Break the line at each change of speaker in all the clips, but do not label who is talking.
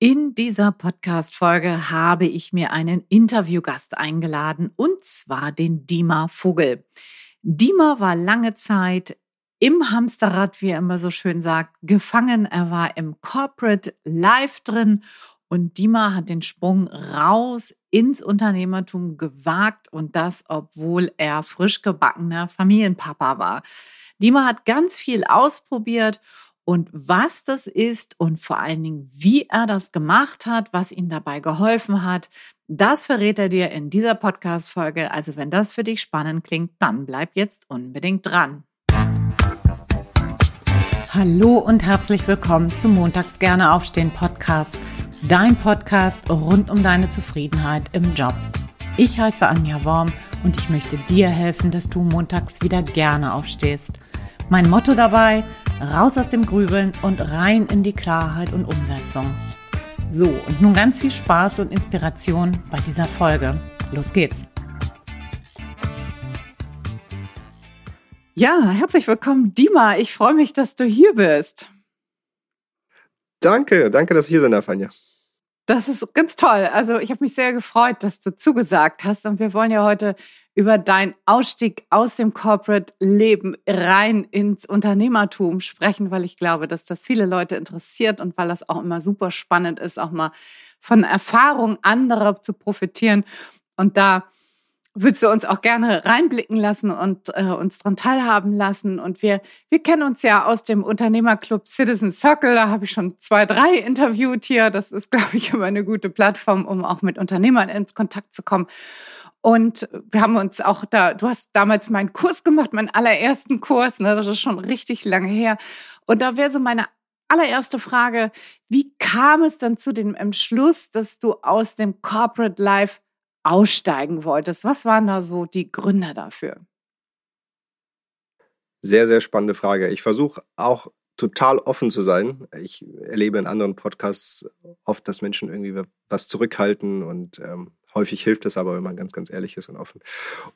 In dieser Podcast-Folge habe ich mir einen Interviewgast eingeladen und zwar den Dima Vogel. Dima war lange Zeit im Hamsterrad, wie er immer so schön sagt, gefangen. Er war im Corporate Life drin und Dima hat den Sprung raus ins Unternehmertum gewagt und das, obwohl er frisch gebackener Familienpapa war. Dima hat ganz viel ausprobiert was das ist und vor allen Dingen, wie er das gemacht hat, was ihm dabei geholfen hat, das verrät er dir in dieser Podcast-Folge. Also wenn das für dich spannend klingt, dann bleib jetzt unbedingt dran. Hallo und herzlich willkommen zum Montags gerne aufstehen Podcast. Dein Podcast rund um deine Zufriedenheit im Job. Ich heiße Anja Worm und ich möchte dir helfen, dass du montags wieder gerne aufstehst. Mein Motto dabei, raus aus dem Grübeln und rein in die Klarheit und Umsetzung. So, und nun ganz viel Spaß und Inspiration bei dieser Folge. Los geht's! Ja, herzlich willkommen, Dima. Ich freue mich, dass du hier bist.
Danke, danke, dass ich hier sein darf, Anja.
Das ist ganz toll. Also ich habe mich sehr gefreut, dass du zugesagt hast. Und wir wollen ja heute über deinen Ausstieg aus dem Corporate-Leben rein ins Unternehmertum sprechen, weil ich glaube, dass das viele Leute interessiert und weil das auch immer super spannend ist, auch mal von Erfahrung anderer zu profitieren. Und da würdest du uns auch gerne reinblicken lassen und äh, uns daran teilhaben lassen. Und wir, wir kennen uns ja aus dem Unternehmerclub Citizen Circle. Da habe ich schon zwei, drei interviewt hier. Das ist, glaube ich, immer eine gute Plattform, um auch mit Unternehmern ins Kontakt zu kommen. Und wir haben uns auch da, du hast damals meinen Kurs gemacht, meinen allerersten Kurs, ne, das ist schon richtig lange her. Und da wäre so meine allererste Frage, wie kam es dann zu dem Entschluss, dass du aus dem Corporate Life aussteigen wolltest. Was waren da so die Gründe dafür?
Sehr, sehr spannende Frage. Ich versuche auch total offen zu sein. Ich erlebe in anderen Podcasts oft, dass Menschen irgendwie was zurückhalten und ähm, häufig hilft es aber, wenn man ganz, ganz ehrlich ist und offen.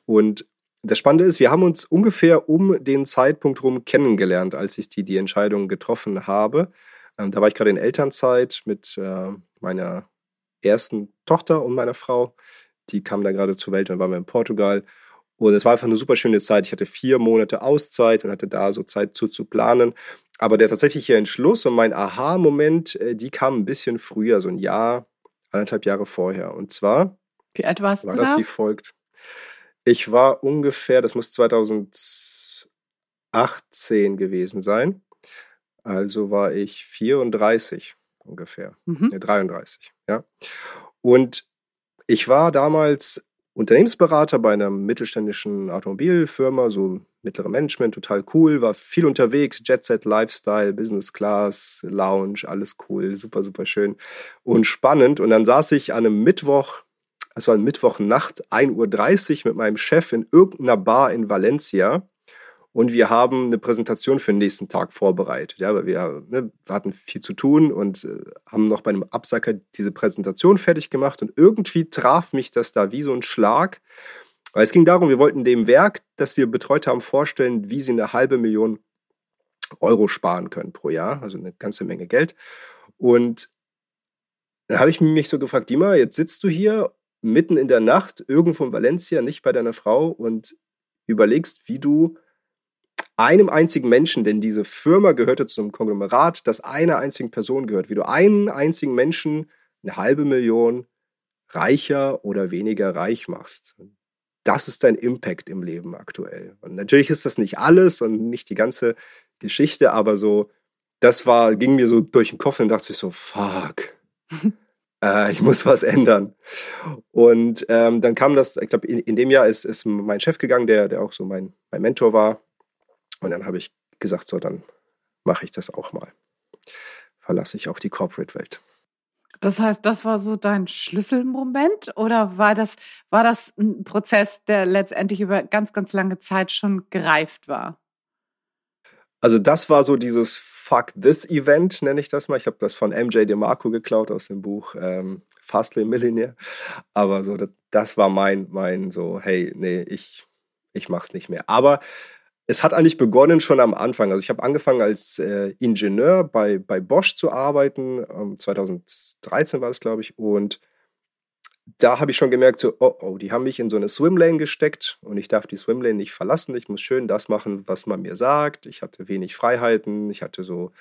Und das Spannende ist, wir haben uns ungefähr um den Zeitpunkt rum kennengelernt, als ich die, die Entscheidung getroffen habe. Ähm, da war ich gerade in Elternzeit mit äh, meiner ersten Tochter und meiner Frau. Die kam da gerade zur Welt, dann waren wir in Portugal. Und es war einfach eine super schöne Zeit. Ich hatte vier Monate Auszeit und hatte da so Zeit zu, zu planen. Aber der tatsächliche Entschluss und mein Aha-Moment, äh, die kam ein bisschen früher, so ein Jahr, anderthalb Jahre vorher. Und zwar
wie alt warst
war
du
das
da?
wie folgt. Ich war ungefähr, das muss 2018 gewesen sein. Also war ich 34 ungefähr. Mhm. Ne, 33, ja. Und ich war damals Unternehmensberater bei einer mittelständischen Automobilfirma, so mittlere Management, total cool, war viel unterwegs, Jet Set Lifestyle, Business Class, Lounge, alles cool, super, super schön und spannend. Und dann saß ich an einem Mittwoch, es war ein Mittwochnacht, 1.30 Uhr mit meinem Chef in irgendeiner Bar in Valencia und wir haben eine Präsentation für den nächsten Tag vorbereitet. Ja, weil wir, ne, wir hatten viel zu tun und äh, haben noch bei einem Absacker diese Präsentation fertig gemacht. Und irgendwie traf mich das da wie so ein Schlag. Weil es ging darum, wir wollten dem Werk, das wir betreut haben, vorstellen, wie sie eine halbe Million Euro sparen können pro Jahr. Also eine ganze Menge Geld. Und dann habe ich mich so gefragt, Dima, jetzt sitzt du hier mitten in der Nacht irgendwo in Valencia, nicht bei deiner Frau und überlegst, wie du einem einzigen Menschen, denn diese Firma gehörte zu einem Konglomerat, das einer einzigen Person gehört, wie du einen einzigen Menschen eine halbe Million reicher oder weniger reich machst. Das ist dein Impact im Leben aktuell. Und natürlich ist das nicht alles und nicht die ganze Geschichte, aber so, das war, ging mir so durch den Kopf und dachte ich so, fuck. äh, ich muss was ändern. Und ähm, dann kam das, ich glaube, in, in, dem Jahr ist, ist mein Chef gegangen, der, der auch so mein, mein Mentor war. Und dann habe ich gesagt, so, dann mache ich das auch mal. Verlasse ich auch die Corporate-Welt.
Das heißt, das war so dein Schlüsselmoment oder war das, war das ein Prozess, der letztendlich über ganz, ganz lange Zeit schon gereift war?
Also das war so dieses Fuck this Event, nenne ich das mal. Ich habe das von MJ DeMarco geklaut aus dem Buch ähm, Fastlane Millionaire. Aber so, das, das war mein, mein so, hey, nee, ich, ich mach's nicht mehr. Aber es hat eigentlich begonnen schon am Anfang. Also ich habe angefangen als äh, Ingenieur bei, bei Bosch zu arbeiten. Ähm, 2013 war das, glaube ich. Und da habe ich schon gemerkt, so, oh, oh, die haben mich in so eine Swimlane gesteckt und ich darf die Swimlane nicht verlassen. Ich muss schön das machen, was man mir sagt. Ich hatte wenig Freiheiten. Ich hatte so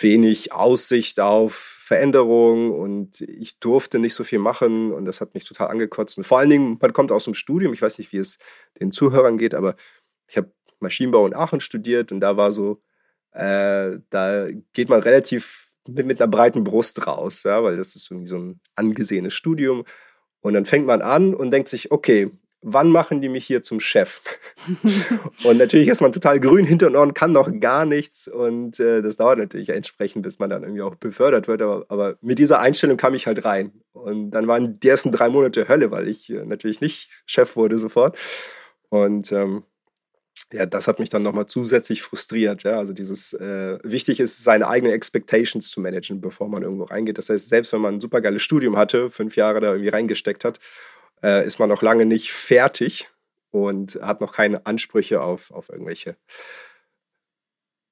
wenig Aussicht auf Veränderung und ich durfte nicht so viel machen und das hat mich total angekotzt. Und vor allen Dingen, man kommt aus dem Studium, ich weiß nicht, wie es den Zuhörern geht, aber ich habe Maschinenbau in Aachen studiert und da war so, äh, da geht man relativ mit, mit, einer breiten Brust raus, ja, weil das ist irgendwie so ein angesehenes Studium. Und dann fängt man an und denkt sich, okay, wann machen die mich hier zum Chef? und natürlich ist man total grün hinter den Ohren, kann noch gar nichts und äh, das dauert natürlich entsprechend, bis man dann irgendwie auch befördert wird. Aber, aber, mit dieser Einstellung kam ich halt rein. Und dann waren die ersten drei Monate Hölle, weil ich äh, natürlich nicht Chef wurde sofort. Und ähm, ja, das hat mich dann nochmal zusätzlich frustriert. Ja, also dieses äh, wichtig ist, seine eigenen Expectations zu managen, bevor man irgendwo reingeht. Das heißt, selbst wenn man ein supergeiles Studium hatte, fünf Jahre da irgendwie reingesteckt hat äh, ist man noch lange nicht fertig und hat noch keine Ansprüche auf, auf irgendwelche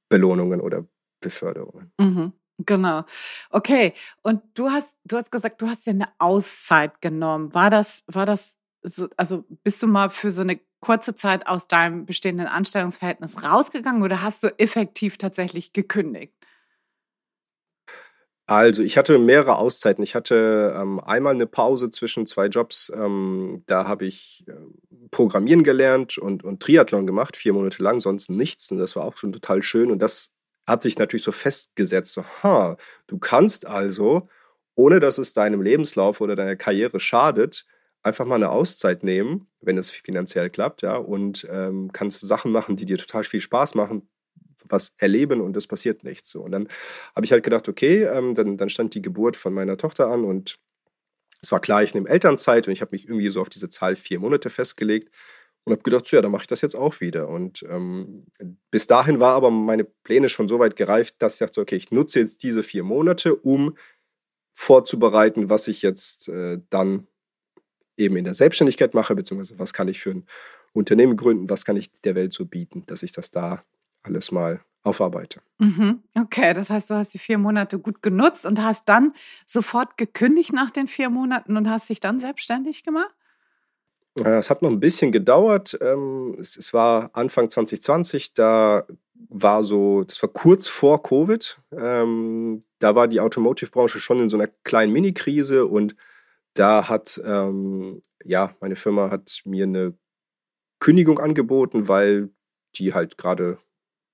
Belohnungen oder Beförderungen.
Mhm, genau. Okay. Und du hast, du hast gesagt, du hast dir eine Auszeit genommen. War das, war das so, also bist du mal für so eine kurze Zeit aus deinem bestehenden Anstellungsverhältnis rausgegangen oder hast du effektiv tatsächlich gekündigt?
Also, ich hatte mehrere Auszeiten. Ich hatte ähm, einmal eine Pause zwischen zwei Jobs. Ähm, da habe ich äh, Programmieren gelernt und, und Triathlon gemacht, vier Monate lang, sonst nichts. Und das war auch schon total schön. Und das hat sich natürlich so festgesetzt. So, ha, du kannst also, ohne dass es deinem Lebenslauf oder deiner Karriere schadet, einfach mal eine Auszeit nehmen, wenn es finanziell klappt, ja, und ähm, kannst Sachen machen, die dir total viel Spaß machen, was erleben und es passiert nichts. So. Und dann habe ich halt gedacht, okay, ähm, dann, dann stand die Geburt von meiner Tochter an und es war klar, ich nehme Elternzeit und ich habe mich irgendwie so auf diese Zahl vier Monate festgelegt und habe gedacht, so, ja, dann mache ich das jetzt auch wieder. Und ähm, bis dahin war aber meine Pläne schon so weit gereift, dass ich dachte, okay, ich nutze jetzt diese vier Monate, um vorzubereiten, was ich jetzt äh, dann eben in der Selbstständigkeit mache, beziehungsweise was kann ich für ein Unternehmen gründen, was kann ich der Welt so bieten, dass ich das da alles mal aufarbeite.
Mhm. Okay, das heißt, du hast die vier Monate gut genutzt und hast dann sofort gekündigt nach den vier Monaten und hast dich dann selbstständig gemacht?
Es hat noch ein bisschen gedauert. Ähm, es war Anfang 2020, da war so, das war kurz vor Covid. Ähm, da war die Automotive-Branche schon in so einer kleinen Mini-Krise und da hat, ähm, ja, meine Firma hat mir eine Kündigung angeboten, weil die halt gerade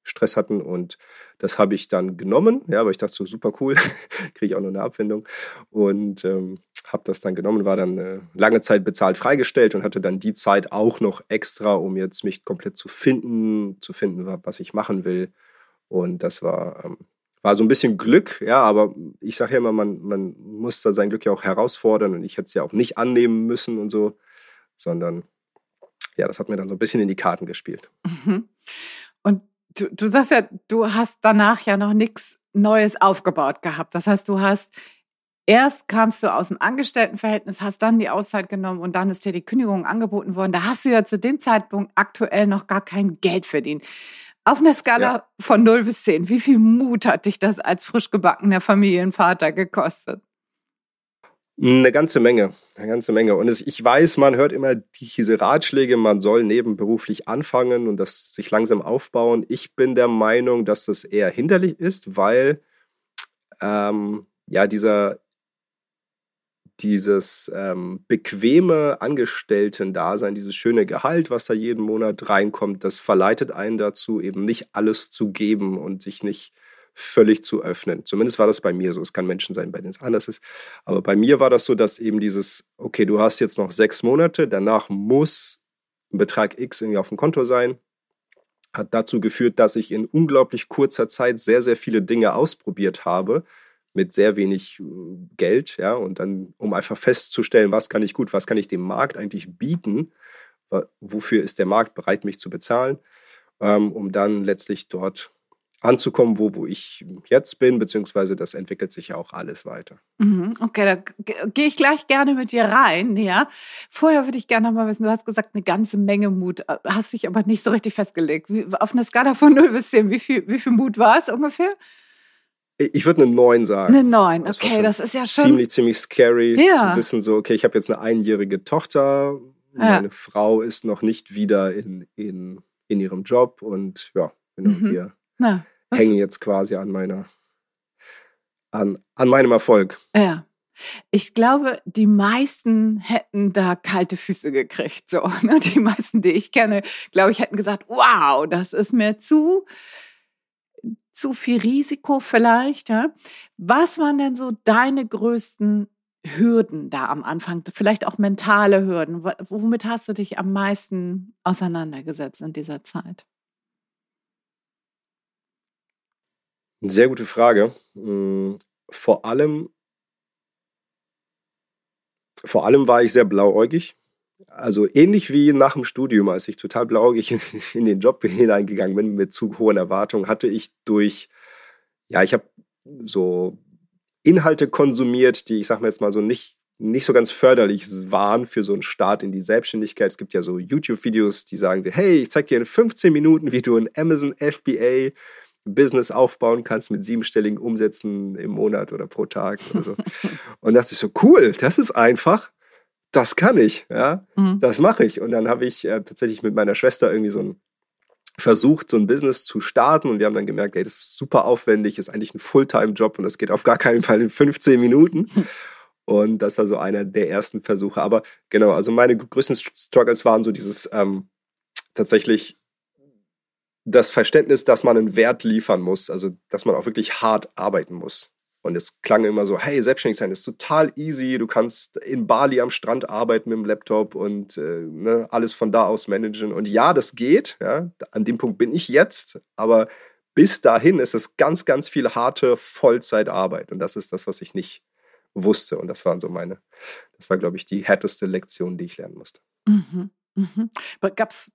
Stress hatten und das habe ich dann genommen, ja, weil ich dachte so super cool, kriege ich auch noch eine Abfindung. Und ähm, habe das dann genommen, war dann äh, lange Zeit bezahlt freigestellt und hatte dann die Zeit auch noch extra, um jetzt mich komplett zu finden, zu finden, was ich machen will. Und das war ähm, war so ein bisschen Glück, ja, aber ich sage ja immer, man, man muss da sein Glück ja auch herausfordern und ich hätte es ja auch nicht annehmen müssen und so, sondern ja, das hat mir dann so ein bisschen in die Karten gespielt.
Mhm. Und du, du sagst ja, du hast danach ja noch nichts Neues aufgebaut gehabt. Das heißt, du hast erst kamst du aus dem Angestelltenverhältnis, hast dann die Auszeit genommen und dann ist dir die Kündigung angeboten worden. Da hast du ja zu dem Zeitpunkt aktuell noch gar kein Geld verdient. Auf einer Skala ja. von 0 bis 10, wie viel Mut hat dich das als frisch gebackener Familienvater gekostet?
Eine ganze Menge, eine ganze Menge. Und es, ich weiß, man hört immer diese Ratschläge, man soll nebenberuflich anfangen und das sich langsam aufbauen. Ich bin der Meinung, dass das eher hinderlich ist, weil ähm, ja dieser dieses ähm, bequeme Angestellten-Dasein, dieses schöne Gehalt, was da jeden Monat reinkommt, das verleitet einen dazu, eben nicht alles zu geben und sich nicht völlig zu öffnen. Zumindest war das bei mir so. Es kann Menschen sein, bei denen es anders ist. Aber bei mir war das so, dass eben dieses, okay, du hast jetzt noch sechs Monate, danach muss ein Betrag X irgendwie auf dem Konto sein, hat dazu geführt, dass ich in unglaublich kurzer Zeit sehr, sehr viele Dinge ausprobiert habe mit sehr wenig äh, Geld, ja, und dann, um einfach festzustellen, was kann ich gut, was kann ich dem Markt eigentlich bieten, wofür ist der Markt bereit, mich zu bezahlen, ähm, um dann letztlich dort anzukommen, wo, wo ich jetzt bin, beziehungsweise das entwickelt sich ja auch alles weiter.
Mhm, okay, da gehe ich gleich gerne mit dir rein. Ja. Vorher würde ich gerne noch mal wissen, du hast gesagt, eine ganze Menge Mut, äh, hast dich aber nicht so richtig festgelegt. Wie, auf einer Skala von 0 bis 10, wie viel, wie viel Mut war es ungefähr?
Ich würde eine 9 sagen.
Eine 9, okay, das, das ist ja schon.
Ziemlich, ziemlich scary ja. zu wissen, so, okay, ich habe jetzt eine einjährige Tochter, meine ja. Frau ist noch nicht wieder in, in, in ihrem Job und ja, genau, mhm. wir Na, hängen jetzt quasi an meiner, an, an meinem Erfolg.
Ja. Ich glaube, die meisten hätten da kalte Füße gekriegt. So, ne? Die meisten, die ich kenne, glaube ich, hätten gesagt, wow, das ist mir zu, zu viel Risiko vielleicht. Ja? Was waren denn so deine größten Hürden da am Anfang? Vielleicht auch mentale Hürden. Womit hast du dich am meisten auseinandergesetzt in dieser Zeit?
Sehr gute Frage. Hm, vor allem, vor allem war ich sehr blauäugig also ähnlich wie nach dem Studium, als ich total blauäugig in den Job hineingegangen bin mit zu hohen Erwartungen, hatte ich durch, ja, ich habe so Inhalte konsumiert, die ich sag mal jetzt mal so nicht nicht so ganz förderlich waren für so einen Start in die Selbstständigkeit. Es gibt ja so YouTube-Videos, die sagen dir, hey, ich zeig dir in 15 Minuten, wie du ein Amazon FBA Business aufbauen kannst mit siebenstelligen Umsätzen im Monat oder pro Tag oder so. Und dachte ich so, cool, das ist einfach das kann ich, ja, mhm. das mache ich. Und dann habe ich äh, tatsächlich mit meiner Schwester irgendwie so ein versucht, so ein Business zu starten und wir haben dann gemerkt, ey, das ist super aufwendig, ist eigentlich ein Fulltime-Job und das geht auf gar keinen Fall in 15 Minuten. Und das war so einer der ersten Versuche. Aber genau, also meine größten Struggles waren so dieses ähm, tatsächlich das Verständnis, dass man einen Wert liefern muss, also dass man auch wirklich hart arbeiten muss. Und es klang immer so, hey, selbstständig sein ist total easy. Du kannst in Bali am Strand arbeiten mit dem Laptop und äh, ne, alles von da aus managen. Und ja, das geht. Ja, an dem Punkt bin ich jetzt. Aber bis dahin ist es ganz, ganz viel harte Vollzeitarbeit. Und das ist das, was ich nicht wusste. Und das waren so meine, das war, glaube ich, die härteste Lektion, die ich lernen musste.
Mhm. Mhm. Gab es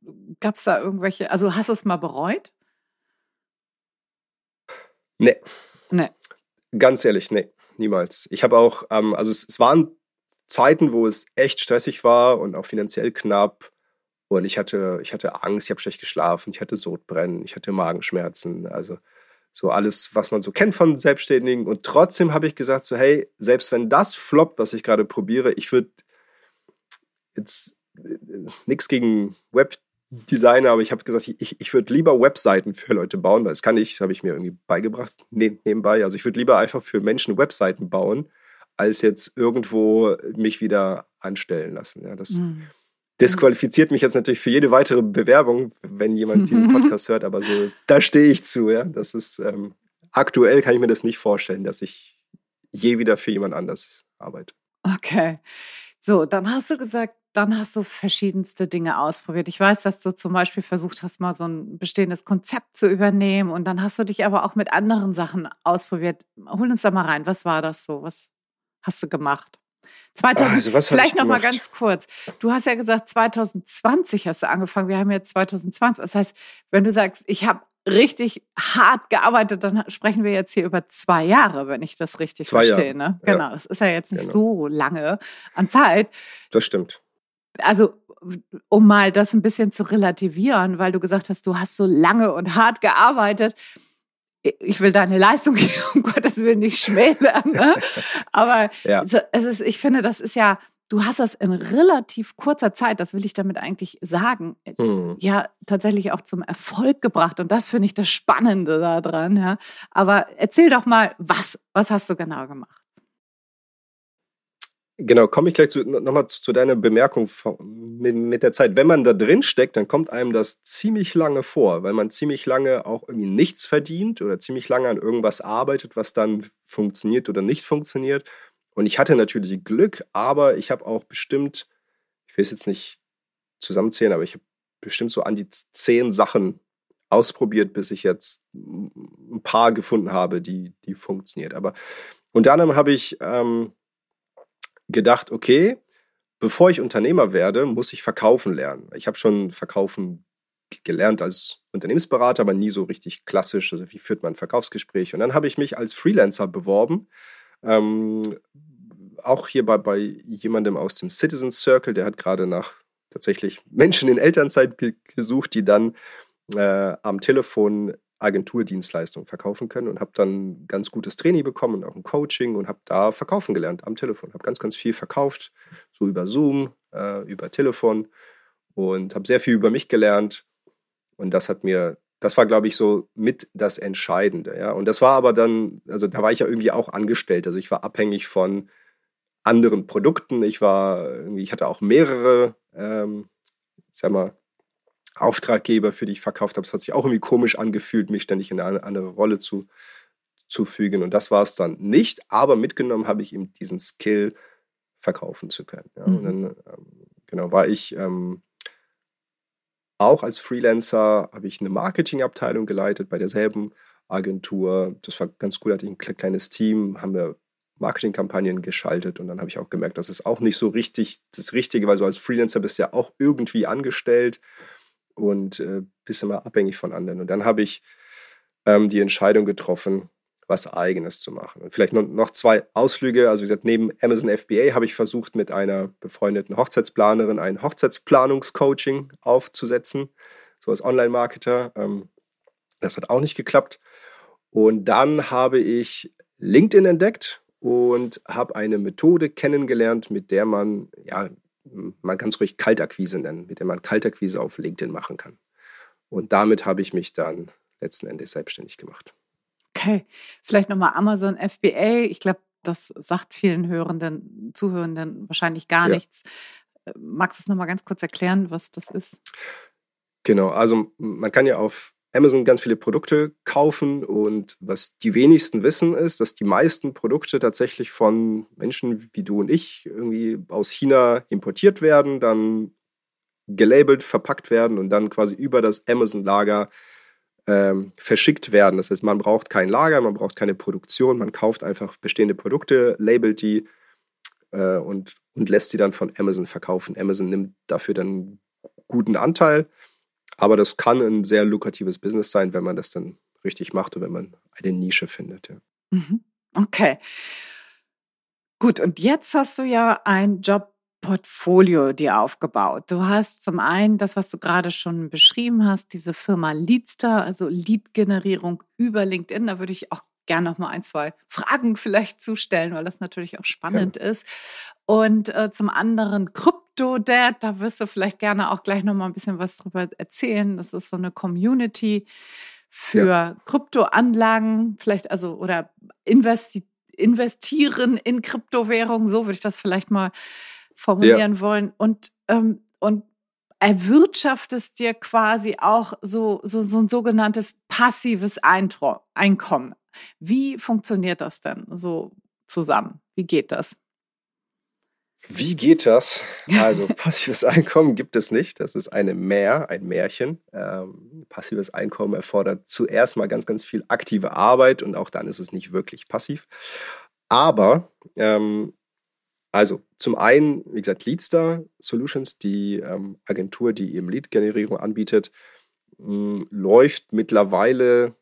da irgendwelche, also hast du es mal bereut?
Nee. Nee. Ganz ehrlich, nee, niemals. Ich habe auch, ähm, also es, es waren Zeiten, wo es echt stressig war und auch finanziell knapp. Und ich hatte, ich hatte Angst, ich habe schlecht geschlafen, ich hatte Sodbrennen, ich hatte Magenschmerzen, also so alles, was man so kennt von Selbstständigen. Und trotzdem habe ich gesagt, so hey, selbst wenn das floppt, was ich gerade probiere, ich würde jetzt äh, nichts gegen Web Designer, aber ich habe gesagt, ich, ich würde lieber Webseiten für Leute bauen, weil das kann ich, habe ich mir irgendwie beigebracht ne, nebenbei. Also ich würde lieber einfach für Menschen Webseiten bauen, als jetzt irgendwo mich wieder anstellen lassen. Ja, das mhm. disqualifiziert mich jetzt natürlich für jede weitere Bewerbung, wenn jemand diesen Podcast hört, aber so, da stehe ich zu. Ja, das ist ähm, aktuell kann ich mir das nicht vorstellen, dass ich je wieder für jemand anders arbeite.
Okay. So, dann hast du gesagt, dann hast du verschiedenste Dinge ausprobiert. Ich weiß, dass du zum Beispiel versucht hast, mal so ein bestehendes Konzept zu übernehmen und dann hast du dich aber auch mit anderen Sachen ausprobiert. Hol uns da mal rein. Was war das so? Was hast du gemacht? 2000, also vielleicht noch mal ganz kurz. Du hast ja gesagt, 2020 hast du angefangen. Wir haben jetzt 2020. Das heißt, wenn du sagst, ich habe richtig hart gearbeitet, dann sprechen wir jetzt hier über zwei Jahre, wenn ich das richtig zwei verstehe. Ne? Genau, ja. das ist ja jetzt nicht genau. so lange an Zeit.
Das stimmt
also um mal das ein bisschen zu relativieren, weil du gesagt hast, du hast so lange und hart gearbeitet. Ich will deine Leistung um Gottes Willen nicht schmälern, ne? aber ja. es ist, ich finde, das ist ja, du hast das in relativ kurzer Zeit, das will ich damit eigentlich sagen, mhm. ja tatsächlich auch zum Erfolg gebracht und das finde ich das Spannende daran. Ja. Aber erzähl doch mal, was, was hast du genau gemacht?
Genau, komme ich gleich zu, nochmal zu, deiner Bemerkung von, mit, mit, der Zeit. Wenn man da drin steckt, dann kommt einem das ziemlich lange vor, weil man ziemlich lange auch irgendwie nichts verdient oder ziemlich lange an irgendwas arbeitet, was dann funktioniert oder nicht funktioniert. Und ich hatte natürlich Glück, aber ich habe auch bestimmt, ich will es jetzt nicht zusammenzählen, aber ich habe bestimmt so an die zehn Sachen ausprobiert, bis ich jetzt ein paar gefunden habe, die, die funktioniert. Aber unter anderem habe ich ähm, gedacht, okay, bevor ich Unternehmer werde, muss ich verkaufen lernen. Ich habe schon Verkaufen gelernt als Unternehmensberater, aber nie so richtig klassisch. Also wie führt man ein Verkaufsgespräch? Und dann habe ich mich als Freelancer beworben. Ähm, auch hier bei, bei jemandem aus dem Citizen Circle, der hat gerade nach tatsächlich Menschen in Elternzeit gesucht, die dann äh, am Telefon Agenturdienstleistungen verkaufen können und habe dann ganz gutes Training bekommen und auch ein Coaching und habe da verkaufen gelernt am Telefon. Habe ganz, ganz viel verkauft, so über Zoom, äh, über Telefon und habe sehr viel über mich gelernt. Und das hat mir, das war, glaube ich, so mit das Entscheidende. Ja? Und das war aber dann, also da war ich ja irgendwie auch angestellt. Also ich war abhängig von anderen Produkten. Ich war, ich hatte auch mehrere, ähm, sag mal, Auftraggeber, für die ich verkauft habe. Es hat sich auch irgendwie komisch angefühlt, mich ständig in eine andere Rolle zu, zu fügen. Und das war es dann nicht. Aber mitgenommen habe ich eben diesen Skill, verkaufen zu können. Ja. Mhm. Und dann ähm, genau war ich ähm, auch als Freelancer, habe ich eine Marketingabteilung geleitet bei derselben Agentur. Das war ganz cool, hatte ich ein kleines Team, haben wir Marketingkampagnen geschaltet und dann habe ich auch gemerkt, das ist auch nicht so richtig das Richtige, weil so als Freelancer bist du ja auch irgendwie angestellt und äh, bist immer abhängig von anderen. Und dann habe ich ähm, die Entscheidung getroffen, was Eigenes zu machen. Und vielleicht noch zwei Ausflüge. Also wie gesagt, neben Amazon FBA habe ich versucht, mit einer befreundeten Hochzeitsplanerin ein Hochzeitsplanungscoaching aufzusetzen, so als Online-Marketer. Ähm, das hat auch nicht geklappt. Und dann habe ich LinkedIn entdeckt und habe eine Methode kennengelernt, mit der man ja man kann es ruhig Kaltakquise nennen, mit der man Kaltakquise auf LinkedIn machen kann. Und damit habe ich mich dann letzten Endes selbstständig gemacht.
Okay, vielleicht nochmal Amazon FBA. Ich glaube, das sagt vielen Hörenden, Zuhörenden wahrscheinlich gar ja. nichts. Äh, magst du es nochmal ganz kurz erklären, was das ist?
Genau, also man kann ja auf Amazon ganz viele Produkte kaufen und was die wenigsten wissen ist, dass die meisten Produkte tatsächlich von Menschen wie du und ich irgendwie aus China importiert werden, dann gelabelt, verpackt werden und dann quasi über das Amazon-Lager ähm, verschickt werden. Das heißt, man braucht kein Lager, man braucht keine Produktion, man kauft einfach bestehende Produkte, labelt die äh, und, und lässt sie dann von Amazon verkaufen. Amazon nimmt dafür dann guten Anteil aber das kann ein sehr lukratives Business sein, wenn man das dann richtig macht und wenn man eine Nische findet. Ja.
Mhm. Okay. Gut, und jetzt hast du ja ein Jobportfolio dir aufgebaut. Du hast zum einen das, was du gerade schon beschrieben hast, diese Firma Leadstar, also Lead-Generierung über LinkedIn. Da würde ich auch gerne noch mal ein, zwei Fragen vielleicht zustellen, weil das natürlich auch spannend ja. ist. Und äh, zum anderen Crypto Dad, da wirst du vielleicht gerne auch gleich noch mal ein bisschen was drüber erzählen. Das ist so eine Community für ja. Kryptoanlagen, vielleicht also oder investi investieren in Kryptowährungen, so würde ich das vielleicht mal formulieren ja. wollen. Und ähm, und erwirtschaftest dir quasi auch so, so, so ein sogenanntes passives Eintro Einkommen. Wie funktioniert das denn so zusammen? Wie geht das?
Wie geht das? Also passives Einkommen gibt es nicht. Das ist eine Mehr, ein Märchen. Ähm, passives Einkommen erfordert zuerst mal ganz, ganz viel aktive Arbeit und auch dann ist es nicht wirklich passiv. Aber ähm, also zum einen, wie gesagt, Leadstar Solutions, die ähm, Agentur, die eben Lead-Generierung anbietet, mh, läuft mittlerweile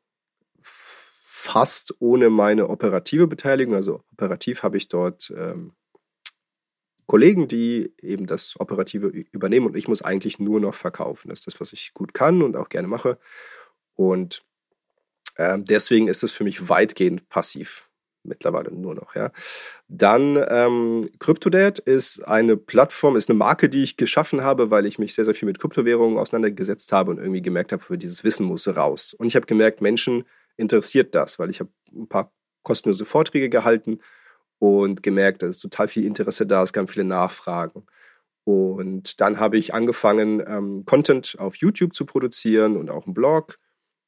fast ohne meine operative Beteiligung. Also operativ habe ich dort ähm, Kollegen, die eben das Operative übernehmen und ich muss eigentlich nur noch verkaufen. Das ist das, was ich gut kann und auch gerne mache. Und ähm, deswegen ist es für mich weitgehend passiv mittlerweile nur noch. Ja. Dann ähm, CryptoDad ist eine Plattform, ist eine Marke, die ich geschaffen habe, weil ich mich sehr, sehr viel mit Kryptowährungen auseinandergesetzt habe und irgendwie gemerkt habe, dieses Wissen muss raus. Und ich habe gemerkt, Menschen interessiert das, weil ich habe ein paar kostenlose Vorträge gehalten und gemerkt, da ist total viel Interesse da, es gab viele Nachfragen. Und dann habe ich angefangen, ähm, Content auf YouTube zu produzieren und auch einen Blog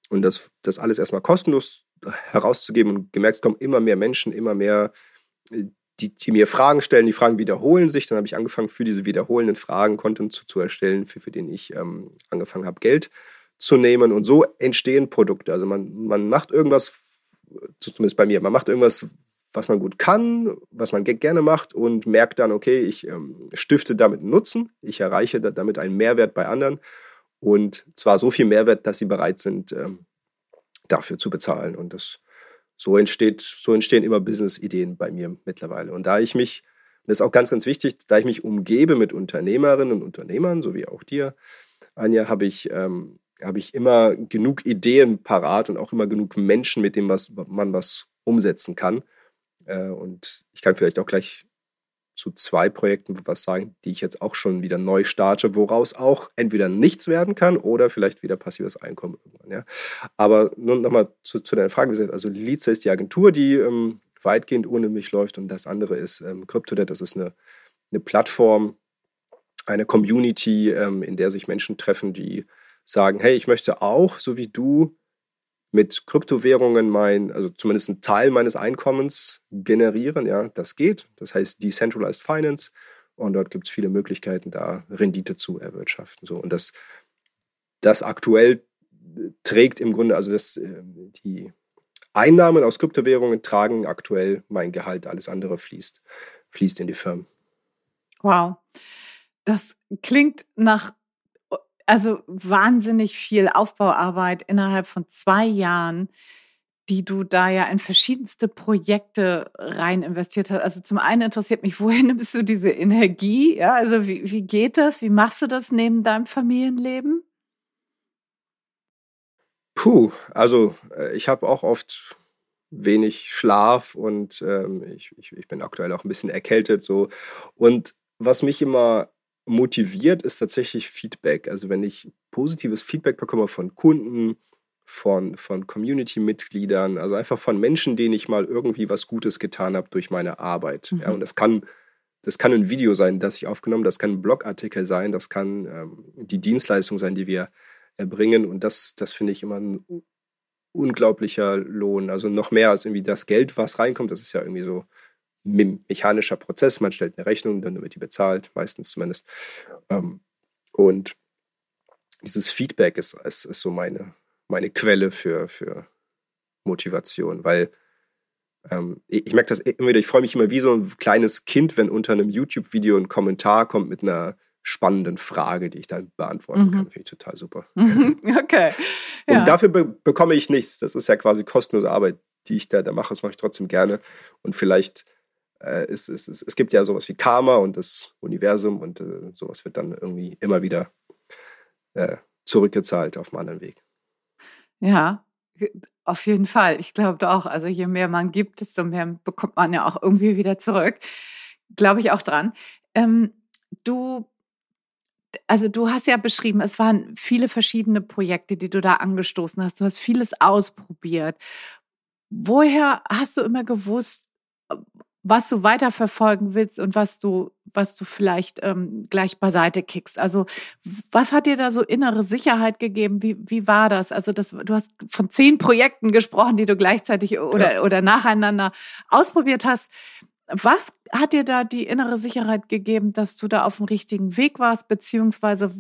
und das, das alles erstmal kostenlos herauszugeben und gemerkt, es kommen immer mehr Menschen, immer mehr, äh, die, die mir Fragen stellen, die Fragen wiederholen sich. Dann habe ich angefangen, für diese wiederholenden Fragen Content zu, zu erstellen, für, für den ich ähm, angefangen habe, Geld zu nehmen. Und so entstehen Produkte. Also man, man macht irgendwas, zumindest bei mir, man macht irgendwas, was man gut kann, was man gerne macht und merkt dann, okay, ich ähm, stifte damit Nutzen, ich erreiche damit einen Mehrwert bei anderen und zwar so viel Mehrwert, dass sie bereit sind, ähm, dafür zu bezahlen. Und das so entsteht, so entstehen immer Business-Ideen bei mir mittlerweile. Und da ich mich, das ist auch ganz, ganz wichtig, da ich mich umgebe mit Unternehmerinnen und Unternehmern, so wie auch dir, Anja, habe ich, ähm, habe ich immer genug Ideen parat und auch immer genug Menschen, mit denen was, man was umsetzen kann. Äh, und ich kann vielleicht auch gleich zu zwei Projekten was sagen, die ich jetzt auch schon wieder neu starte, woraus auch entweder nichts werden kann oder vielleicht wieder passives Einkommen irgendwann. Ja. Aber nun nochmal zu, zu deiner Frage, also Liza ist die Agentur, die ähm, weitgehend ohne mich läuft und das andere ist ähm, CryptoDebt, das ist eine, eine Plattform, eine Community, ähm, in der sich Menschen treffen, die sagen, hey, ich möchte auch, so wie du, mit Kryptowährungen mein, also zumindest einen Teil meines Einkommens generieren. Ja, das geht. Das heißt Decentralized Finance. Und dort gibt es viele Möglichkeiten, da Rendite zu erwirtschaften. So, und das, das aktuell trägt im Grunde, also das, ähm, die Einnahmen aus Kryptowährungen tragen aktuell mein Gehalt. Alles andere fließt, fließt in die Firmen.
Wow. Das klingt nach also wahnsinnig viel Aufbauarbeit innerhalb von zwei Jahren, die du da ja in verschiedenste Projekte rein investiert hast. Also zum einen interessiert mich, woher nimmst du diese Energie? Ja, also wie, wie geht das? Wie machst du das neben deinem Familienleben?
Puh, also äh, ich habe auch oft wenig Schlaf und ähm, ich, ich, ich bin aktuell auch ein bisschen erkältet so. Und was mich immer motiviert, ist tatsächlich Feedback. Also wenn ich positives Feedback bekomme von Kunden, von, von Community-Mitgliedern, also einfach von Menschen, denen ich mal irgendwie was Gutes getan habe durch meine Arbeit. Mhm. Ja, und das kann, das kann ein Video sein, das ich aufgenommen habe, das kann ein Blogartikel sein, das kann ähm, die Dienstleistung sein, die wir erbringen. Und das, das finde ich immer ein unglaublicher Lohn. Also noch mehr als irgendwie das Geld, was reinkommt. Das ist ja irgendwie so mechanischer Prozess. Man stellt eine Rechnung, dann wird die bezahlt, meistens zumindest. Ähm, und dieses Feedback ist, ist, ist so meine, meine Quelle für, für Motivation, weil ähm, ich, ich merke das immer wieder, ich freue mich immer wie so ein kleines Kind, wenn unter einem YouTube-Video ein Kommentar kommt mit einer spannenden Frage, die ich dann beantworten mhm. kann. Finde ich total super.
Okay.
Ja. Und dafür be bekomme ich nichts. Das ist ja quasi kostenlose Arbeit, die ich da, da mache. Das mache ich trotzdem gerne. Und vielleicht es, es, es, es gibt ja sowas wie Karma und das Universum und äh, sowas wird dann irgendwie immer wieder äh, zurückgezahlt auf einem anderen Weg.
Ja, auf jeden Fall. Ich glaube auch. Also je mehr man gibt, desto mehr bekommt man ja auch irgendwie wieder zurück. Glaube ich auch dran. Ähm, du, also du hast ja beschrieben, es waren viele verschiedene Projekte, die du da angestoßen hast. Du hast vieles ausprobiert. Woher hast du immer gewusst, was du weiterverfolgen willst und was du, was du vielleicht ähm, gleich beiseite kickst. Also was hat dir da so innere Sicherheit gegeben? Wie, wie war das? Also das, du hast von zehn Projekten gesprochen, die du gleichzeitig oder, ja. oder nacheinander ausprobiert hast. Was hat dir da die innere Sicherheit gegeben, dass du da auf dem richtigen Weg warst, beziehungsweise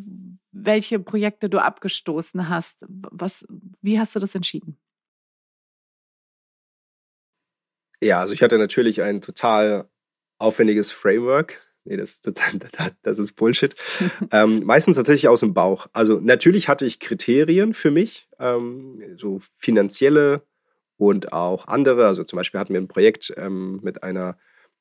welche Projekte du abgestoßen hast? Was, wie hast du das entschieden?
Ja, also ich hatte natürlich ein total aufwendiges Framework. Nee, das, das ist Bullshit. ähm, meistens tatsächlich aus dem Bauch. Also natürlich hatte ich Kriterien für mich, ähm, so finanzielle und auch andere. Also zum Beispiel hatten wir ein Projekt ähm, mit einer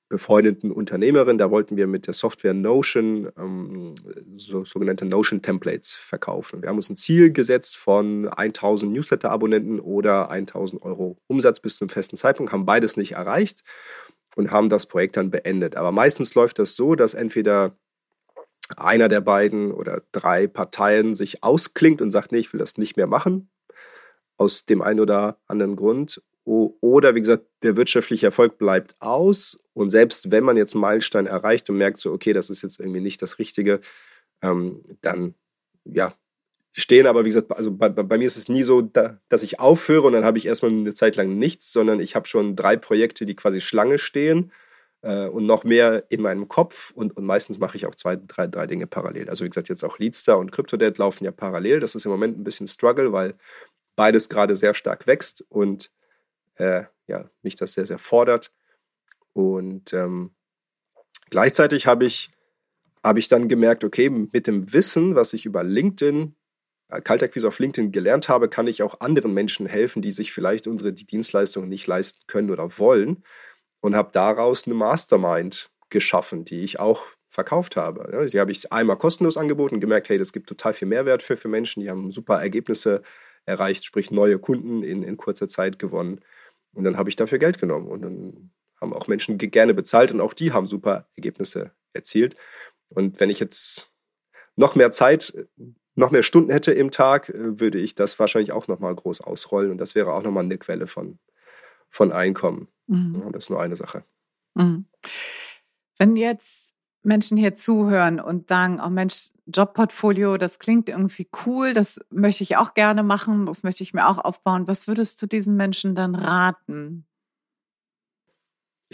befreundeten Unternehmerin. Da wollten wir mit der Software Notion ähm, so, sogenannte Notion-Templates verkaufen. Wir haben uns ein Ziel gesetzt von 1000 Newsletter-Abonnenten oder 1000 Euro Umsatz bis zum festen Zeitpunkt, haben beides nicht erreicht und haben das Projekt dann beendet. Aber meistens läuft das so, dass entweder einer der beiden oder drei Parteien sich ausklingt und sagt, nee, ich will das nicht mehr machen, aus dem einen oder anderen Grund. Oder wie gesagt, der wirtschaftliche Erfolg bleibt aus. Und selbst wenn man jetzt einen Meilenstein erreicht und merkt so, okay, das ist jetzt irgendwie nicht das Richtige, ähm, dann ja, stehen aber, wie gesagt, also bei, bei, mir ist es nie so, da, dass ich aufhöre und dann habe ich erstmal eine Zeit lang nichts, sondern ich habe schon drei Projekte, die quasi Schlange stehen äh, und noch mehr in meinem Kopf und, und meistens mache ich auch zwei, drei, drei Dinge parallel. Also wie gesagt, jetzt auch Leadstar und CryptoDead laufen ja parallel. Das ist im Moment ein bisschen Struggle, weil beides gerade sehr stark wächst und äh, ja, mich das sehr, sehr fordert. Und ähm, gleichzeitig habe ich, hab ich dann gemerkt, okay, mit dem Wissen, was ich über LinkedIn Kaltakquise auf LinkedIn gelernt habe, kann ich auch anderen Menschen helfen, die sich vielleicht unsere Dienstleistungen nicht leisten können oder wollen. Und habe daraus eine Mastermind geschaffen, die ich auch verkauft habe. Die habe ich einmal kostenlos angeboten, gemerkt, hey, das gibt total viel Mehrwert für, für Menschen, die haben super Ergebnisse erreicht, sprich neue Kunden in, in kurzer Zeit gewonnen. Und dann habe ich dafür Geld genommen und dann haben auch Menschen gerne bezahlt und auch die haben super Ergebnisse erzielt. Und wenn ich jetzt noch mehr Zeit, noch mehr Stunden hätte im Tag, äh, würde ich das wahrscheinlich auch nochmal groß ausrollen und das wäre auch nochmal eine Quelle von, von Einkommen. Mhm. Das ist nur eine Sache.
Mhm. Wenn jetzt Menschen hier zuhören und sagen, oh Mensch, Jobportfolio, das klingt irgendwie cool, das möchte ich auch gerne machen, das möchte ich mir auch aufbauen. Was würdest du diesen Menschen dann raten?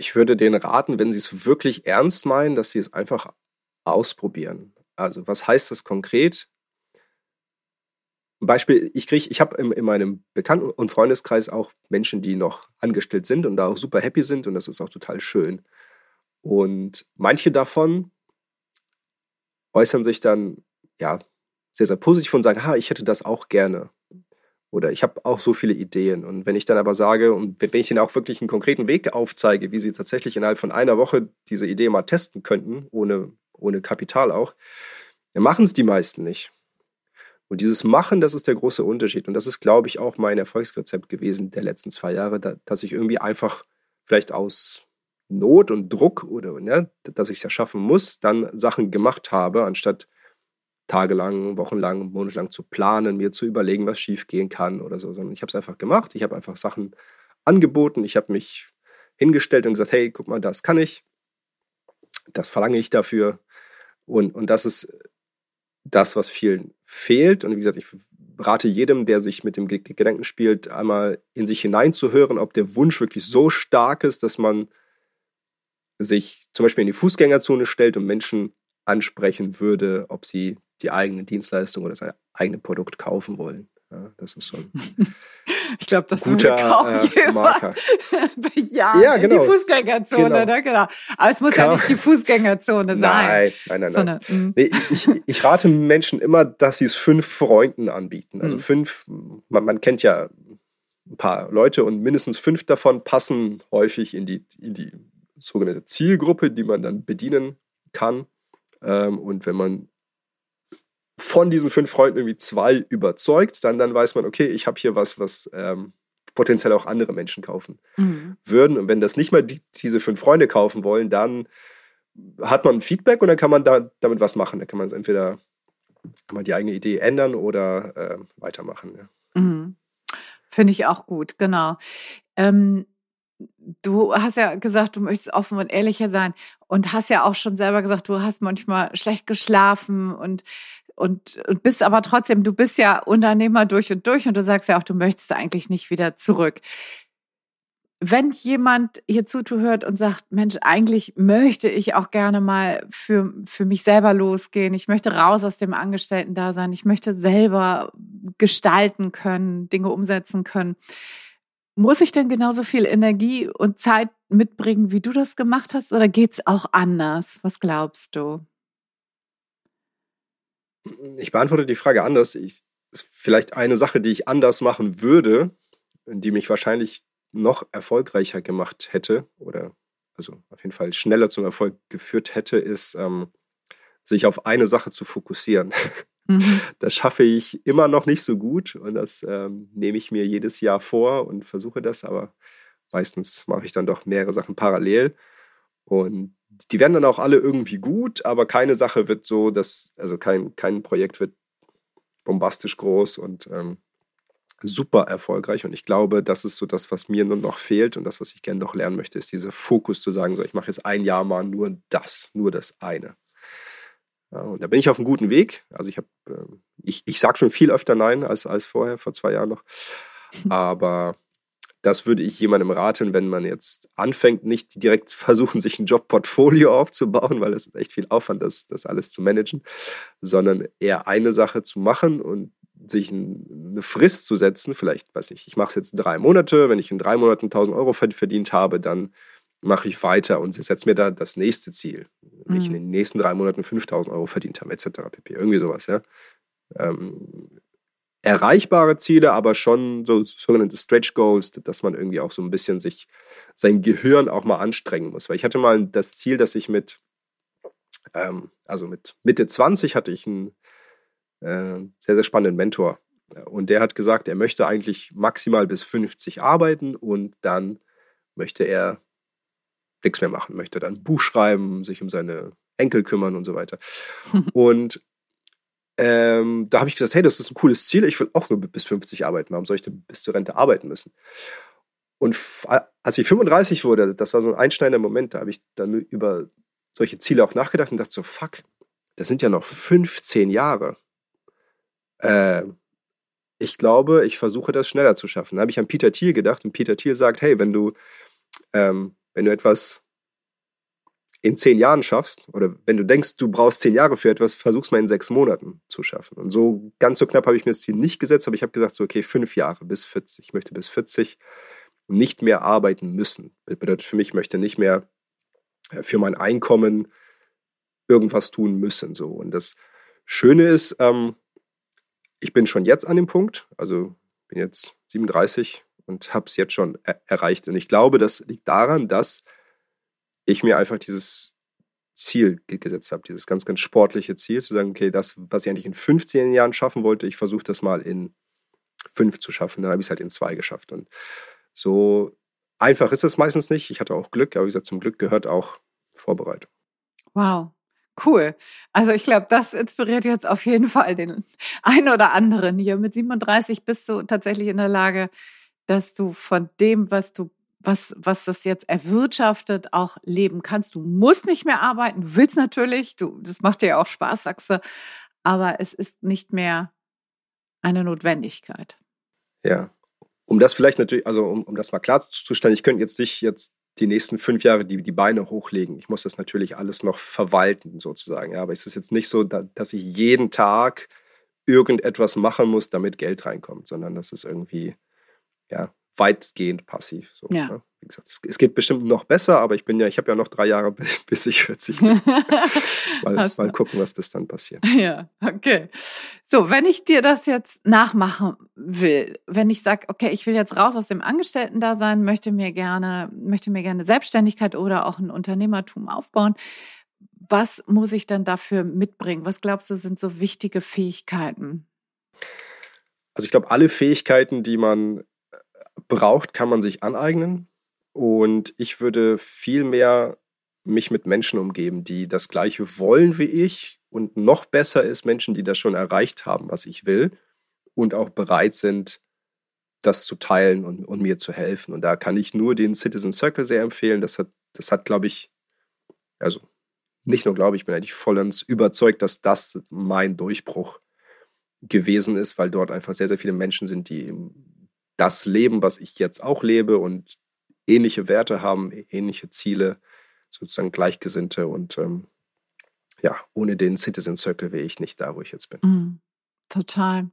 Ich würde denen raten, wenn sie es wirklich ernst meinen, dass sie es einfach ausprobieren. Also was heißt das konkret? Beispiel, ich kriege, ich habe in, in, meinem Bekannten- und Freundeskreis auch Menschen, die noch angestellt sind und da auch super happy sind und das ist auch total schön. Und manche davon äußern sich dann ja sehr, sehr positiv und sagen, ha, ich hätte das auch gerne. Oder ich habe auch so viele Ideen. Und wenn ich dann aber sage, und wenn ich ihnen auch wirklich einen konkreten Weg aufzeige, wie sie tatsächlich innerhalb von einer Woche diese Idee mal testen könnten, ohne, ohne Kapital auch, dann machen es die meisten nicht. Und dieses Machen, das ist der große Unterschied. Und das ist, glaube ich, auch mein Erfolgsrezept gewesen der letzten zwei Jahre, dass ich irgendwie einfach vielleicht aus Not und Druck oder ne, dass ich es ja schaffen muss, dann Sachen gemacht habe, anstatt tagelang, wochenlang, monatelang zu planen, mir zu überlegen, was schiefgehen kann oder so, sondern ich habe es einfach gemacht. Ich habe einfach Sachen angeboten. Ich habe mich hingestellt und gesagt, hey, guck mal, das kann ich. Das verlange ich dafür. Und, und das ist das, was vielen fehlt. Und wie gesagt, ich rate jedem, der sich mit dem Gedanken spielt, einmal in sich hineinzuhören, ob der Wunsch wirklich so stark ist, dass man sich zum Beispiel in die Fußgängerzone stellt und Menschen ansprechen würde, ob sie die eigene Dienstleistung oder sein eigenes Produkt kaufen wollen. Ja, das ist schon.
ich glaube, das guter kaum äh, Marker. ja, ja, genau. die Fußgängerzone, genau. Ne? genau. Aber es muss Kann. ja nicht die Fußgängerzone sein.
Nein, nein, nein. Sondern, nein. Nee, ich, ich, rate Menschen immer, dass sie es fünf Freunden anbieten. Also mhm. fünf, man, man kennt ja ein paar Leute und mindestens fünf davon passen häufig in die, in die sogenannte Zielgruppe, die man dann bedienen kann. Ähm, und wenn man von diesen fünf Freunden irgendwie zwei überzeugt, dann, dann weiß man, okay, ich habe hier was, was ähm, potenziell auch andere Menschen kaufen mhm. würden. Und wenn das nicht mal die, diese fünf Freunde kaufen wollen, dann hat man Feedback und dann kann man da, damit was machen. Da kann man entweder kann man die eigene Idee ändern oder äh, weitermachen. Ja.
Mhm. Finde ich auch gut, genau. Ähm, du hast ja gesagt, du möchtest offen und ehrlicher sein und hast ja auch schon selber gesagt, du hast manchmal schlecht geschlafen und und, und bist aber trotzdem, du bist ja Unternehmer durch und durch und du sagst ja auch, du möchtest eigentlich nicht wieder zurück. Wenn jemand hier zuhört und sagt, Mensch, eigentlich möchte ich auch gerne mal für, für mich selber losgehen. Ich möchte raus aus dem Angestellten-Dasein. Ich möchte selber gestalten können, Dinge umsetzen können. Muss ich denn genauso viel Energie und Zeit mitbringen, wie du das gemacht hast, oder geht's auch anders? Was glaubst du?
Ich beantworte die Frage anders. Ich, ist vielleicht eine Sache, die ich anders machen würde, die mich wahrscheinlich noch erfolgreicher gemacht hätte oder also auf jeden Fall schneller zum Erfolg geführt hätte, ist, ähm, sich auf eine Sache zu fokussieren. Mhm. Das schaffe ich immer noch nicht so gut und das ähm, nehme ich mir jedes Jahr vor und versuche das, aber meistens mache ich dann doch mehrere Sachen parallel. Und die werden dann auch alle irgendwie gut, aber keine Sache wird so, dass, also kein, kein Projekt wird bombastisch groß und ähm, super erfolgreich. Und ich glaube, das ist so das, was mir nur noch fehlt und das, was ich gerne noch lernen möchte, ist dieser Fokus zu sagen, so, ich mache jetzt ein Jahr mal nur das, nur das eine. Ja, und da bin ich auf einem guten Weg. Also ich habe, äh, ich, ich sage schon viel öfter Nein als, als vorher, vor zwei Jahren noch. Aber das würde ich jemandem raten, wenn man jetzt anfängt, nicht direkt versuchen, sich ein Jobportfolio aufzubauen, weil es echt viel Aufwand ist, das alles zu managen, sondern eher eine Sache zu machen und sich eine Frist zu setzen. Vielleicht, weiß ich, ich mache es jetzt drei Monate. Wenn ich in drei Monaten 1000 Euro verdient habe, dann mache ich weiter und setze mir da das nächste Ziel. Wenn mhm. ich in den nächsten drei Monaten 5000 Euro verdient habe, etc. pp. Irgendwie sowas, ja. Ähm, erreichbare Ziele, aber schon so sogenannte Stretch Goals, dass man irgendwie auch so ein bisschen sich sein Gehirn auch mal anstrengen muss. Weil ich hatte mal das Ziel, dass ich mit, ähm, also mit Mitte 20 hatte ich einen äh, sehr, sehr spannenden Mentor. Und der hat gesagt, er möchte eigentlich maximal bis 50 arbeiten und dann möchte er nichts mehr machen, möchte dann ein Buch schreiben, sich um seine Enkel kümmern und so weiter. und ähm, da habe ich gesagt, hey, das ist ein cooles Ziel, ich will auch nur bis 50 arbeiten. Warum soll ich denn bis zur Rente arbeiten müssen? Und als ich 35 wurde, das war so ein einschneidender Moment, da habe ich dann über solche Ziele auch nachgedacht und dachte so, fuck, das sind ja noch 15 Jahre. Äh, ich glaube, ich versuche das schneller zu schaffen. Da habe ich an Peter Thiel gedacht und Peter Thiel sagt, hey, wenn du, ähm, wenn du etwas in zehn Jahren schaffst, oder wenn du denkst, du brauchst zehn Jahre für etwas, versuch's mal in sechs Monaten zu schaffen. Und so ganz so knapp habe ich mir das Ziel nicht gesetzt, aber ich habe gesagt, so, okay, fünf Jahre bis 40. Ich möchte bis 40 nicht mehr arbeiten müssen. Das bedeutet für mich, ich möchte nicht mehr äh, für mein Einkommen irgendwas tun müssen. So. Und das Schöne ist, ähm, ich bin schon jetzt an dem Punkt, also bin jetzt 37 und habe es jetzt schon er erreicht. Und ich glaube, das liegt daran, dass ich mir einfach dieses Ziel gesetzt habe, dieses ganz, ganz sportliche Ziel, zu sagen, okay, das, was ich eigentlich in 15 Jahren schaffen wollte, ich versuche das mal in fünf zu schaffen. Dann habe ich es halt in zwei geschafft. Und so einfach ist es meistens nicht. Ich hatte auch Glück, aber wie gesagt, zum Glück gehört auch Vorbereitung.
Wow. Cool. Also ich glaube, das inspiriert jetzt auf jeden Fall den einen oder anderen hier. Mit 37 bist du tatsächlich in der Lage, dass du von dem, was du was, was das jetzt erwirtschaftet, auch leben kannst. Du musst nicht mehr arbeiten, du willst natürlich, du, das macht dir ja auch Spaß, sagst du, aber es ist nicht mehr eine Notwendigkeit.
Ja. Um das vielleicht natürlich, also um, um das mal klarzustellen, ich könnte jetzt nicht jetzt die nächsten fünf Jahre die, die Beine hochlegen. Ich muss das natürlich alles noch verwalten, sozusagen. Ja, aber es ist jetzt nicht so, dass ich jeden Tag irgendetwas machen muss, damit Geld reinkommt, sondern das ist irgendwie, ja, weitgehend passiv. So,
ja. Ne?
Wie gesagt, es, es, geht bestimmt noch besser, aber ich bin ja, ich habe ja noch drei Jahre, bis ich 40 bin. mal, mal gucken, was bis dann passiert.
Ja, okay. So, wenn ich dir das jetzt nachmachen will, wenn ich sage, okay, ich will jetzt raus aus dem Angestellten-Dasein, möchte mir gerne, möchte mir gerne Selbstständigkeit oder auch ein Unternehmertum aufbauen, was muss ich dann dafür mitbringen? Was glaubst du, sind so wichtige Fähigkeiten?
Also ich glaube, alle Fähigkeiten, die man braucht, kann man sich aneignen. Und ich würde viel mehr mich mit Menschen umgeben, die das Gleiche wollen wie ich. Und noch besser ist Menschen, die das schon erreicht haben, was ich will. Und auch bereit sind, das zu teilen und, und mir zu helfen. Und da kann ich nur den Citizen Circle sehr empfehlen. Das hat, das hat, glaube ich, also nicht nur glaube ich, bin eigentlich vollends überzeugt, dass das mein Durchbruch gewesen ist, weil dort einfach sehr, sehr viele Menschen sind, die das leben, was ich jetzt auch lebe und ähnliche Werte haben, ähnliche Ziele, sozusagen Gleichgesinnte und ähm, ja, ohne den Citizen Circle wäre ich nicht da, wo ich jetzt bin.
Mm, total.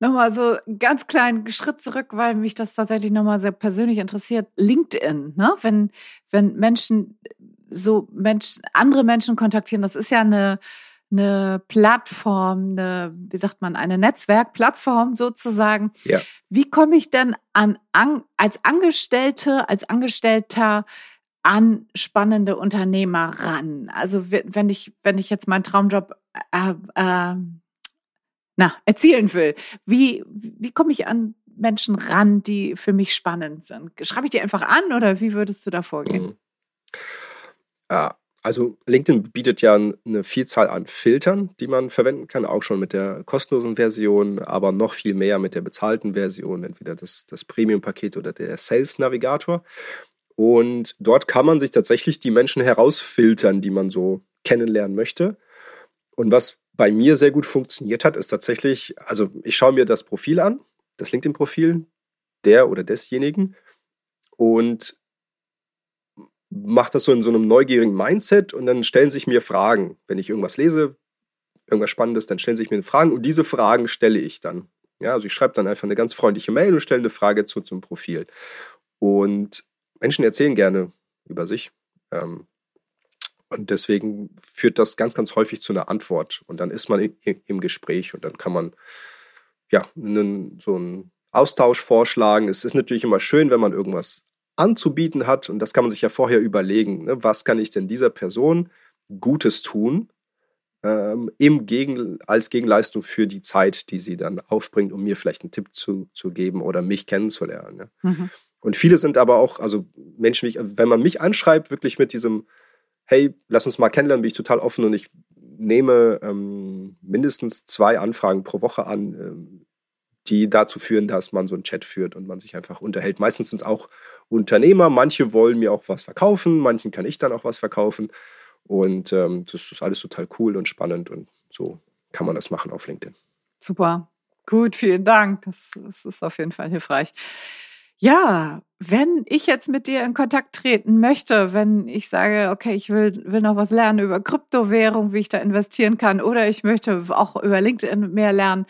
Nochmal so ganz kleinen Schritt zurück, weil mich das tatsächlich nochmal sehr persönlich interessiert. LinkedIn, ne? Wenn, wenn Menschen so Menschen, andere Menschen kontaktieren, das ist ja eine, eine Plattform, eine, wie sagt man, eine Netzwerkplattform sozusagen.
Ja.
Wie komme ich denn an, an, als Angestellte, als Angestellter an spannende Unternehmer ran? Also wenn ich, wenn ich jetzt meinen Traumjob äh, äh, na, erzielen will, wie, wie komme ich an Menschen ran, die für mich spannend sind? Schreibe ich die einfach an oder wie würdest du da vorgehen? Mhm.
Ja, also LinkedIn bietet ja eine Vielzahl an Filtern, die man verwenden kann, auch schon mit der kostenlosen Version, aber noch viel mehr mit der bezahlten Version, entweder das, das Premium-Paket oder der Sales-Navigator. Und dort kann man sich tatsächlich die Menschen herausfiltern, die man so kennenlernen möchte. Und was bei mir sehr gut funktioniert hat, ist tatsächlich, also ich schaue mir das Profil an, das LinkedIn-Profil der oder desjenigen und mache das so in so einem neugierigen Mindset und dann stellen sich mir Fragen. Wenn ich irgendwas lese, irgendwas Spannendes, dann stellen sich mir Fragen und diese Fragen stelle ich dann. Ja, also ich schreibe dann einfach eine ganz freundliche Mail und stelle eine Frage zu zum Profil. Und Menschen erzählen gerne über sich. Ähm, und deswegen führt das ganz, ganz häufig zu einer Antwort. Und dann ist man im Gespräch und dann kann man ja, einen, so einen Austausch vorschlagen. Es ist natürlich immer schön, wenn man irgendwas anzubieten hat und das kann man sich ja vorher überlegen. Ne? Was kann ich denn dieser Person Gutes tun ähm, im Gegen, als Gegenleistung für die Zeit, die sie dann aufbringt, um mir vielleicht einen Tipp zu, zu geben oder mich kennenzulernen. Ne? Mhm. Und viele sind aber auch, also Menschen, wenn man mich anschreibt, wirklich mit diesem, hey, lass uns mal kennenlernen, bin ich total offen und ich nehme ähm, mindestens zwei Anfragen pro Woche an, ähm, die dazu führen, dass man so einen Chat führt und man sich einfach unterhält. Meistens sind es auch Unternehmer, manche wollen mir auch was verkaufen, manchen kann ich dann auch was verkaufen. Und ähm, das ist alles total cool und spannend und so kann man das machen auf LinkedIn.
Super. Gut, vielen Dank. Das, das ist auf jeden Fall hilfreich. Ja, wenn ich jetzt mit dir in Kontakt treten möchte, wenn ich sage, okay, ich will, will noch was lernen über Kryptowährung, wie ich da investieren kann, oder ich möchte auch über LinkedIn mehr lernen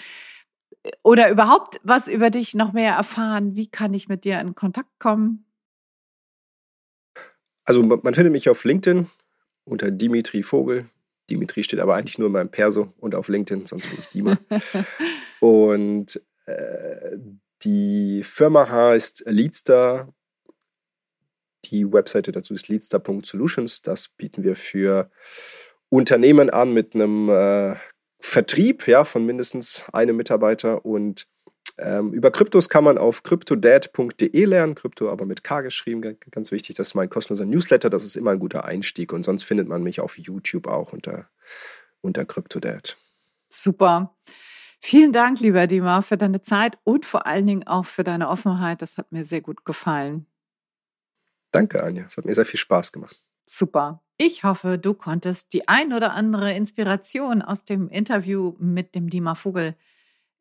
oder überhaupt was über dich noch mehr erfahren, wie kann ich mit dir in Kontakt kommen?
Also man findet mich auf LinkedIn unter Dimitri Vogel. Dimitri steht aber eigentlich nur in meinem Perso und auf LinkedIn, sonst bin ich Dima. und äh, die Firma heißt Leadstar. Die Webseite dazu ist leadstar.solutions. Das bieten wir für Unternehmen an mit einem äh, Vertrieb ja, von mindestens einem Mitarbeiter. Und ähm, über Kryptos kann man auf cryptodad.de lernen. Krypto aber mit K geschrieben, ganz wichtig. Das ist mein kostenloser Newsletter. Das ist immer ein guter Einstieg. Und sonst findet man mich auf YouTube auch unter, unter CryptoDad.
Super. Vielen Dank, lieber Dima, für deine Zeit und vor allen Dingen auch für deine Offenheit. Das hat mir sehr gut gefallen.
Danke, Anja. Es hat mir sehr viel Spaß gemacht.
Super. Ich hoffe, du konntest die ein oder andere Inspiration aus dem Interview mit dem Dima Vogel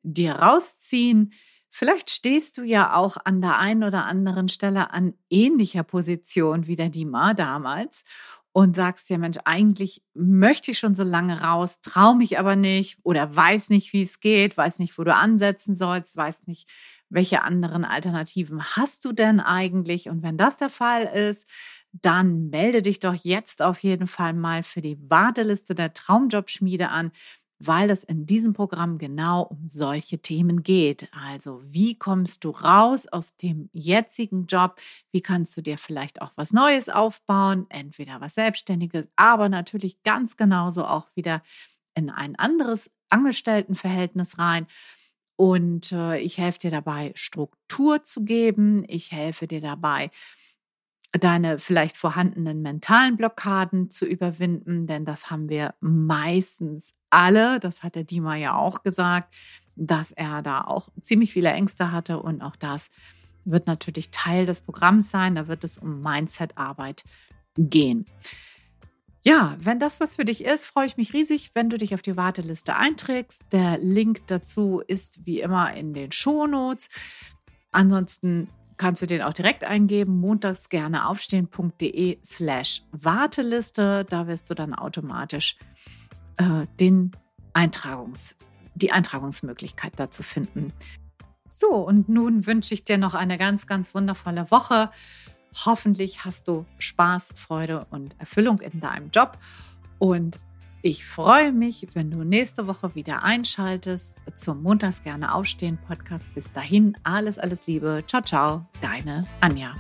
dir rausziehen. Vielleicht stehst du ja auch an der einen oder anderen Stelle an ähnlicher Position wie der Dima damals und sagst dir, Mensch, eigentlich möchte ich schon so lange raus, traue mich aber nicht oder weiß nicht, wie es geht, weiß nicht, wo du ansetzen sollst, weiß nicht, welche anderen Alternativen hast du denn eigentlich? Und wenn das der Fall ist, dann melde dich doch jetzt auf jeden Fall mal für die Warteliste der Traumjobschmiede an weil es in diesem Programm genau um solche Themen geht. Also wie kommst du raus aus dem jetzigen Job? Wie kannst du dir vielleicht auch was Neues aufbauen? Entweder was Selbstständiges, aber natürlich ganz genauso auch wieder in ein anderes Angestelltenverhältnis rein. Und äh, ich helfe dir dabei, Struktur zu geben. Ich helfe dir dabei, deine vielleicht vorhandenen mentalen Blockaden zu überwinden, denn das haben wir meistens alle. Das hat der Dima ja auch gesagt, dass er da auch ziemlich viele Ängste hatte und auch das wird natürlich Teil des Programms sein. Da wird es um Mindset-Arbeit gehen. Ja, wenn das was für dich ist, freue ich mich riesig, wenn du dich auf die Warteliste einträgst. Der Link dazu ist wie immer in den Shownotes. Ansonsten kannst du den auch direkt eingeben, montags gerne aufstehen.de slash Warteliste. Da wirst du dann automatisch äh, den Eintragungs, die Eintragungsmöglichkeit dazu finden. So, und nun wünsche ich dir noch eine ganz, ganz wundervolle Woche. Hoffentlich hast du Spaß, Freude und Erfüllung in deinem Job. Und ich freue mich, wenn du nächste Woche wieder einschaltest zum Montags gerne aufstehen Podcast. Bis dahin alles, alles Liebe. Ciao, ciao, deine Anja.